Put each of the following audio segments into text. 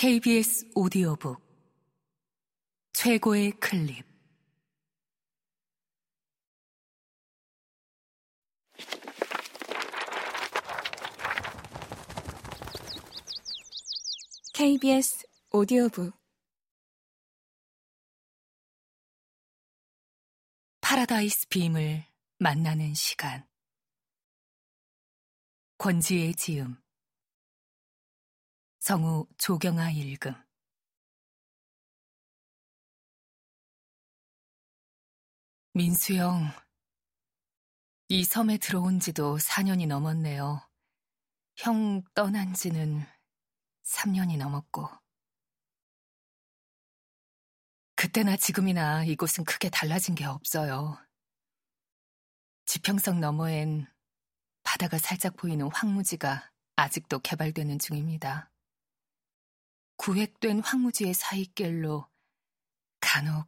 KBS 오디오북. 최고의 클립. KBS 오디오북. 파라다이스 빔을 만나는 시간. 권지의 지음 성우 조경아 읽음 민수영, 이 섬에 들어온 지도 4년이 넘었네요. 형 떠난 지는 3년이 넘었고. 그때나 지금이나 이곳은 크게 달라진 게 없어요. 지평선 너머엔 바다가 살짝 보이는 황무지가 아직도 개발되는 중입니다. 구획된 황무지의 사이길로 간혹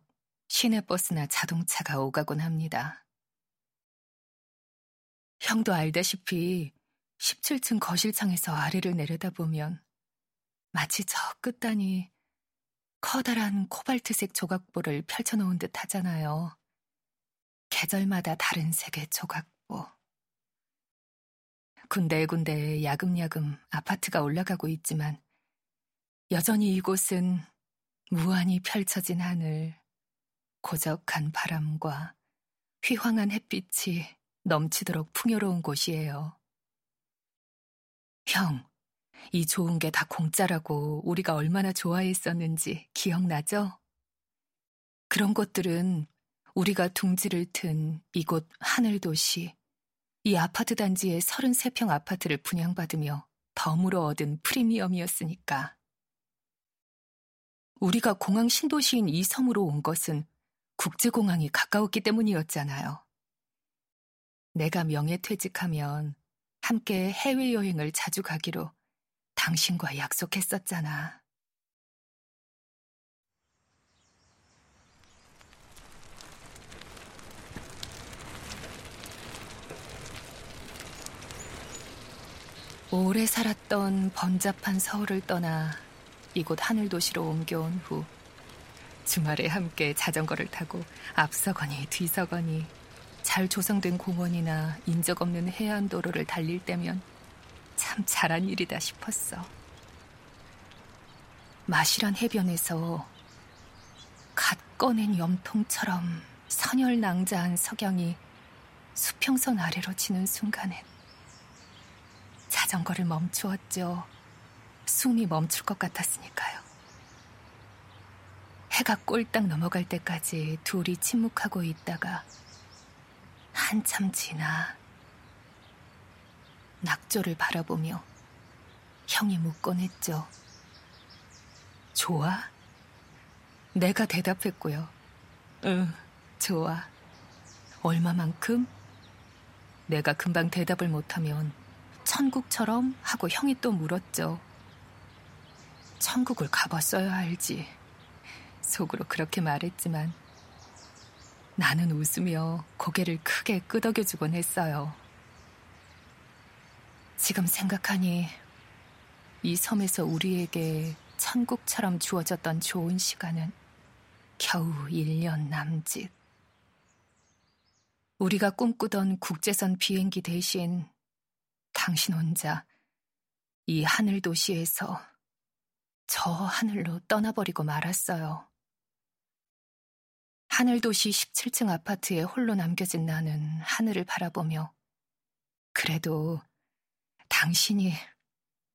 시내버스나 자동차가 오가곤 합니다. 형도 알다시피 17층 거실창에서 아래를 내려다보면 마치 저 끝단이 커다란 코발트색 조각보를 펼쳐놓은 듯 하잖아요. 계절마다 다른 색의 조각보. 군데군데 야금야금 아파트가 올라가고 있지만 여전히 이곳은 무한히 펼쳐진 하늘, 고적한 바람과 휘황한 햇빛이 넘치도록 풍요로운 곳이에요. 형, 이 좋은 게 다 공짜라고 우리가 얼마나 좋아했었는지 기억나죠? 그런 것들은 우리가 둥지를 튼 이곳 하늘도시, 이 아파트 단지의 33평 아파트를 분양받으며 덤으로 얻은 프리미엄이었으니까. 우리가 공항 신도시인 이 섬으로 온 것은 국제공항이 가까웠기 때문이었잖아요. 내가 명예 퇴직하면 함께 해외여행을 자주 가기로 당신과 약속했었잖아. 오래 살았던 번잡한 서울을 떠나 이곳 하늘도시로 옮겨온 후 주말에 함께 자전거를 타고 앞서거니 뒤서거니 잘 조성된 공원이나 인적 없는 해안도로를 달릴 때면 참 잘한 일이다 싶었어. 마실한 해변에서 갓 꺼낸 염통처럼 선열 낭자한 석양이 수평선 아래로 지는 순간엔 자전거를 멈추었죠. 숨이 멈출 것 같았으니까요. 해가 꼴딱 넘어갈 때까지 둘이 침묵하고 있다가 한참 지나 낙조를 바라보며 형이 묻곤 했죠. 좋아? 내가 대답했고요. 응, 좋아. 얼마만큼? 내가 금방 대답을 못하면 천국처럼 하고 형이 또 물었죠. 천국을 가봤어야 알지. 속으로 그렇게 말했지만 나는 웃으며 고개를 크게 끄덕여주곤 했어요. 지금 생각하니 이 섬에서 우리에게 천국처럼 주어졌던 좋은 시간은 겨우 1년 남짓. 우리가 꿈꾸던 국제선 비행기 대신 당신 혼자 이 하늘 도시에서 저 하늘로 떠나버리고 말았어요. 하늘 도시 17층 아파트에 홀로 남겨진 나는 하늘을 바라보며 그래도 당신이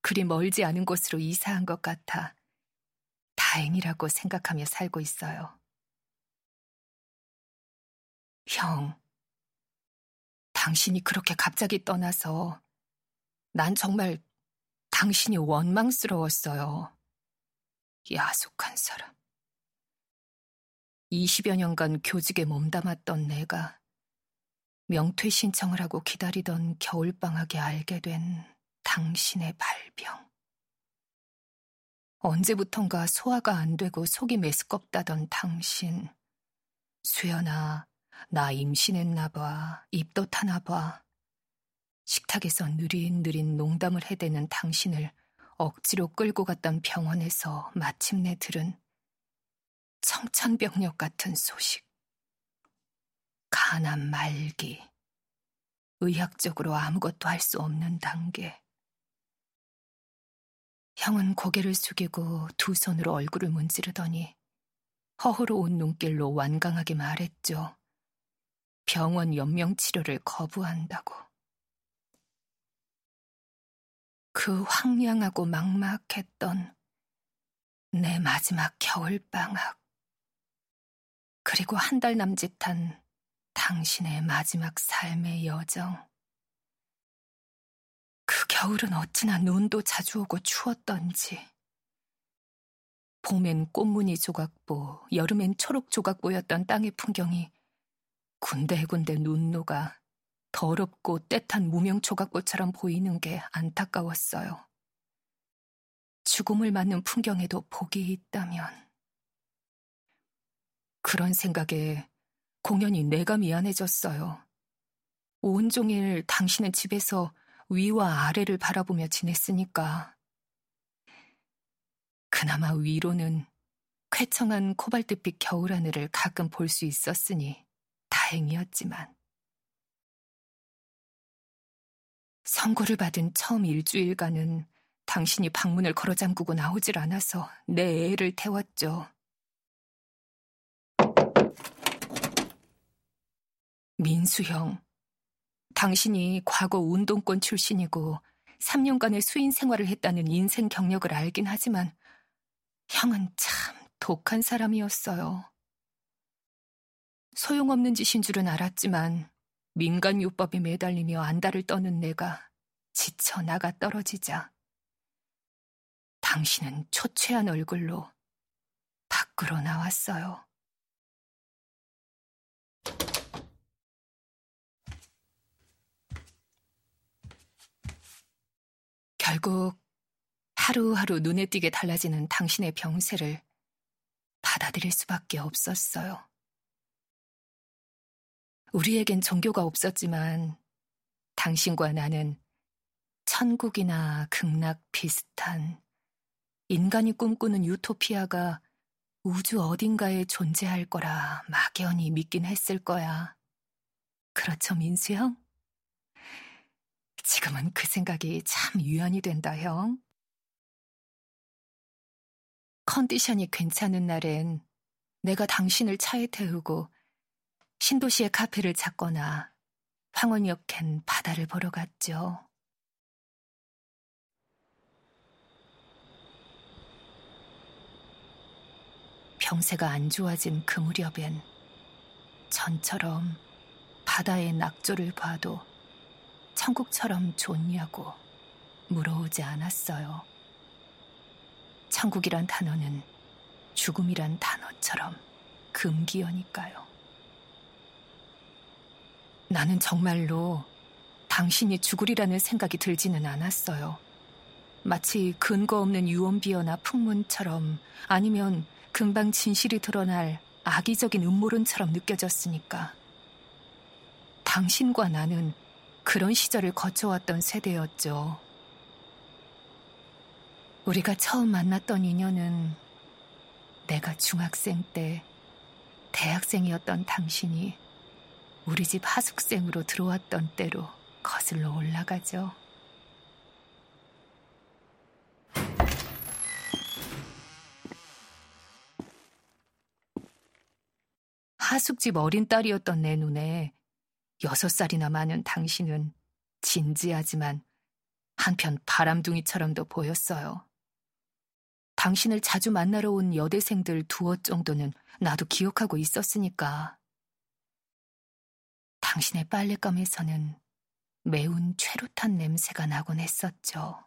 그리 멀지 않은 곳으로 이사한 것 같아 다행이라고 생각하며 살고 있어요. 형, 당신이 그렇게 갑자기 떠나서 난 정말 당신이 원망스러웠어요. 야속한 사람. 20여 년간 교직에 몸담았던 내가 명퇴 신청을 하고 기다리던 겨울방학에 알게 된 당신의 발병. 언제부턴가 소화가 안 되고 속이 메스껍다던 당신. 수연아, 나 임신했나 봐. 입도 타나 봐. 식탁에서 느릿느릿 농담을 해대는 당신을 억지로 끌고 갔던 병원에서 마침내 들은 청천벽력 같은 소식. 간암 말기. 의학적으로 아무것도 할 수 없는 단계. 형은 고개를 숙이고 두 손으로 얼굴을 문지르더니 허허로온 눈길로 완강하게 말했죠. 병원 연명 치료를 거부한다고. 그 황량하고 막막했던 내 마지막 겨울방학. 그리고 한 달 남짓한 당신의 마지막 삶의 여정. 그 겨울은 어찌나 눈도 자주 오고 추웠던지. 봄엔 꽃무늬 조각보, 여름엔 초록 조각보였던 땅의 풍경이 군데군데 눈 녹아 더럽고 때탄 무명 조각보처럼 보이는 게 안타까웠어요. 죽음을 맞는 풍경에도 복이 있다면. 그런 생각에 공연히 내가 미안해졌어요. 온종일 당신은 집에서 위와 아래를 바라보며 지냈으니까. 그나마 위로는 쾌청한 코발트빛 겨울하늘을 가끔 볼 수 있었으니 다행이었지만. 선고를 받은 처음 일주일간은 당신이 방문을 걸어 잠그고 나오질 않아서 내 애를 태웠죠. 민수형, 당신이 과거 운동권 출신이고 3년간의 수인 생활을 했다는 인생 경력을 알긴 하지만 형은 참 독한 사람이었어요. 소용없는 짓인 줄은 알았지만 민간 요법에 매달리며 안달을 떠는 내가 지쳐 나가 떨어지자 당신은 초췌한 얼굴로 밖으로 나왔어요. 결국 하루하루 눈에 띄게 달라지는 당신의 병세를 받아들일 수밖에 없었어요. 우리에겐 종교가 없었지만 당신과 나는 천국이나 극락 비슷한 인간이 꿈꾸는 유토피아가 우주 어딘가에 존재할 거라 막연히 믿긴 했을 거야. 그렇죠, 민수 형? 지금은 그 생각이 참 유연이 된다, 형. 컨디션이 괜찮은 날엔 내가 당신을 차에 태우고 신도시의 카페를 찾거나 황원역엔 바다를 보러 갔죠. 병세가 안 좋아진 그 무렵엔 전처럼 바다의 낙조를 봐도 천국처럼 좋냐고 물어오지 않았어요. 천국이란 단어는 죽음이란 단어처럼 금기어니까요. 나는 정말로 당신이 죽으리라는 생각이 들지는 않았어요. 마치 근거 없는 유언비어나 풍문처럼 아니면 금방 진실이 드러날 악의적인 음모론처럼 느껴졌으니까. 당신과 나는 그런 시절을 거쳐왔던 세대였죠. 우리가 처음 만났던 인연은 내가 중학생 때 대학생이었던 당신이 우리 집 하숙생으로 들어왔던 때로 거슬러 올라가죠. 하숙집 어린 딸이었던 내 눈에 여섯 살이나 많은 당신은 진지하지만 한편 바람둥이처럼도 보였어요. 당신을 자주 만나러 온 여대생들 두어 정도는 나도 기억하고 있었으니까. 당신의 빨랫감에서는 매운 최루탄 냄새가 나곤 했었죠.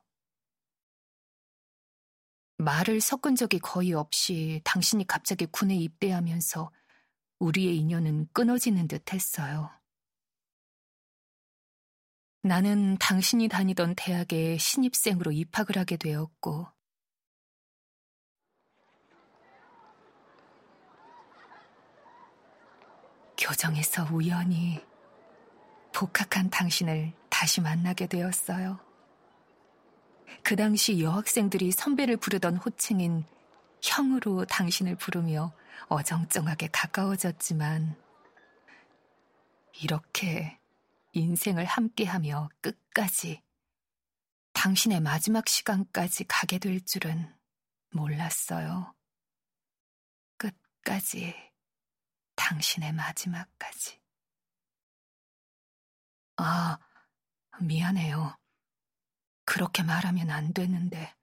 말을 섞은 적이 거의 없이 당신이 갑자기 군에 입대하면서 우리의 인연은 끊어지는 듯 했어요. 나는 당신이 다니던 대학에 신입생으로 입학을 하게 되었고, 교정에서 우연히 복학한 당신을 다시 만나게 되었어요. 그 당시 여학생들이 선배를 부르던 호칭인 형으로 당신을 부르며 어정쩡하게 가까워졌지만 이렇게 인생을 함께하며 끝까지 당신의 마지막 시간까지 가게 될 줄은 몰랐어요. 끝까지 당신의 마지막까지. 아, 미안해요. 그렇게 말하면 안 되는데.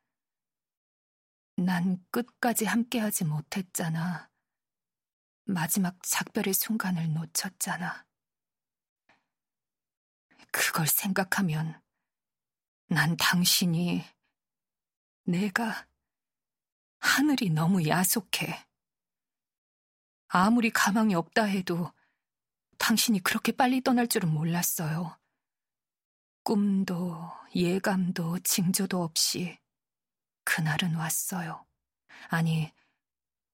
난 끝까지 함께하지 못했잖아. 마지막 작별의 순간을 놓쳤잖아. 그걸 생각하면 난 당신이, 내가, 하늘이 너무 야속해. 아무리 가망이 없다 해도 당신이 그렇게 빨리 떠날 줄은 몰랐어요. 꿈도 예감도 징조도 없이 그날은 왔어요. 아니,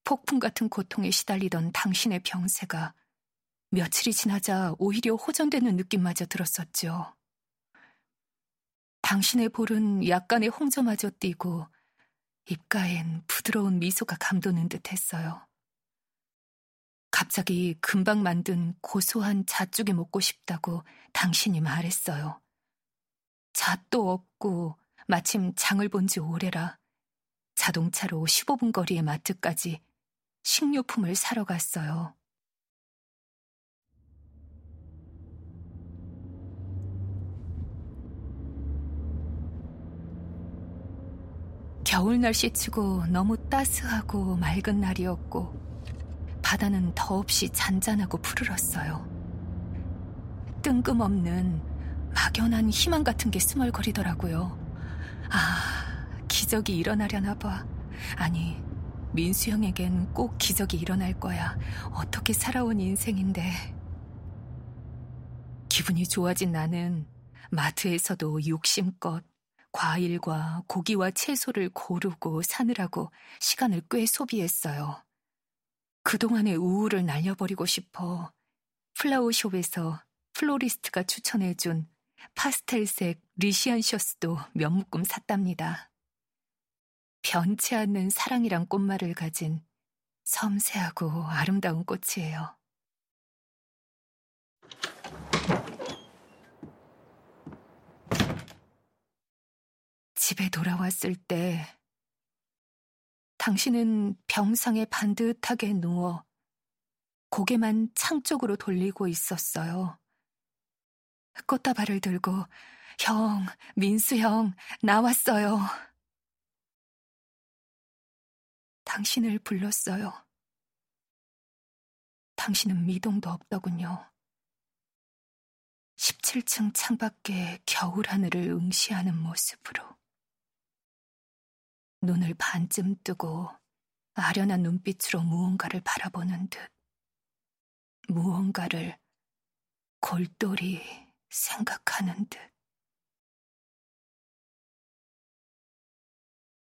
폭풍 같은 고통에 시달리던 당신의 병세가 며칠이 지나자 오히려 호전되는 느낌마저 들었었죠. 당신의 볼은 약간의 홍조마저 띄고 입가엔 부드러운 미소가 감도는 듯 했어요. 갑자기 금방 만든 고소한 잣죽이 먹고 싶다고 당신이 말했어요. 잣도 없고 마침 장을 본 지 오래라 자동차로 15분 거리의 마트까지 식료품을 사러 갔어요. 겨울 날씨치고 너무 따스하고 맑은 날이었고 바다는 더없이 잔잔하고 푸르렀어요. 뜬금없는 막연한 희망 같은 게 스멀거리더라고요. 아, 기적이 일어나려나 봐. 아니, 민수 형에겐 꼭 기적이 일어날 거야. 어떻게 살아온 인생인데. 기분이 좋아진 나는 마트에서도 욕심껏 과일과 고기와 채소를 고르고 사느라고 시간을 꽤 소비했어요. 그동안의 우울을 날려버리고 싶어 flower shop에서 플로리스트가 추천해준 파스텔색 리시안셔스도 몇 묶음 샀답니다. 변치 않는 사랑이란 꽃말을 가진 섬세하고 아름다운 꽃이에요. 집에 돌아왔을 때 당신은 병상에 반듯하게 누워 고개만 창 쪽으로 돌리고 있었어요. 꽃다발을 들고 형, 민수 형, 나왔어요. 당신을 불렀어요. 당신은 미동도 없더군요. 17층 창밖에 겨울 하늘을 응시하는 모습으로. 눈을 반쯤 뜨고 아련한 눈빛으로 무언가를 바라보는 듯. 무언가를 골똘히 생각하는 듯.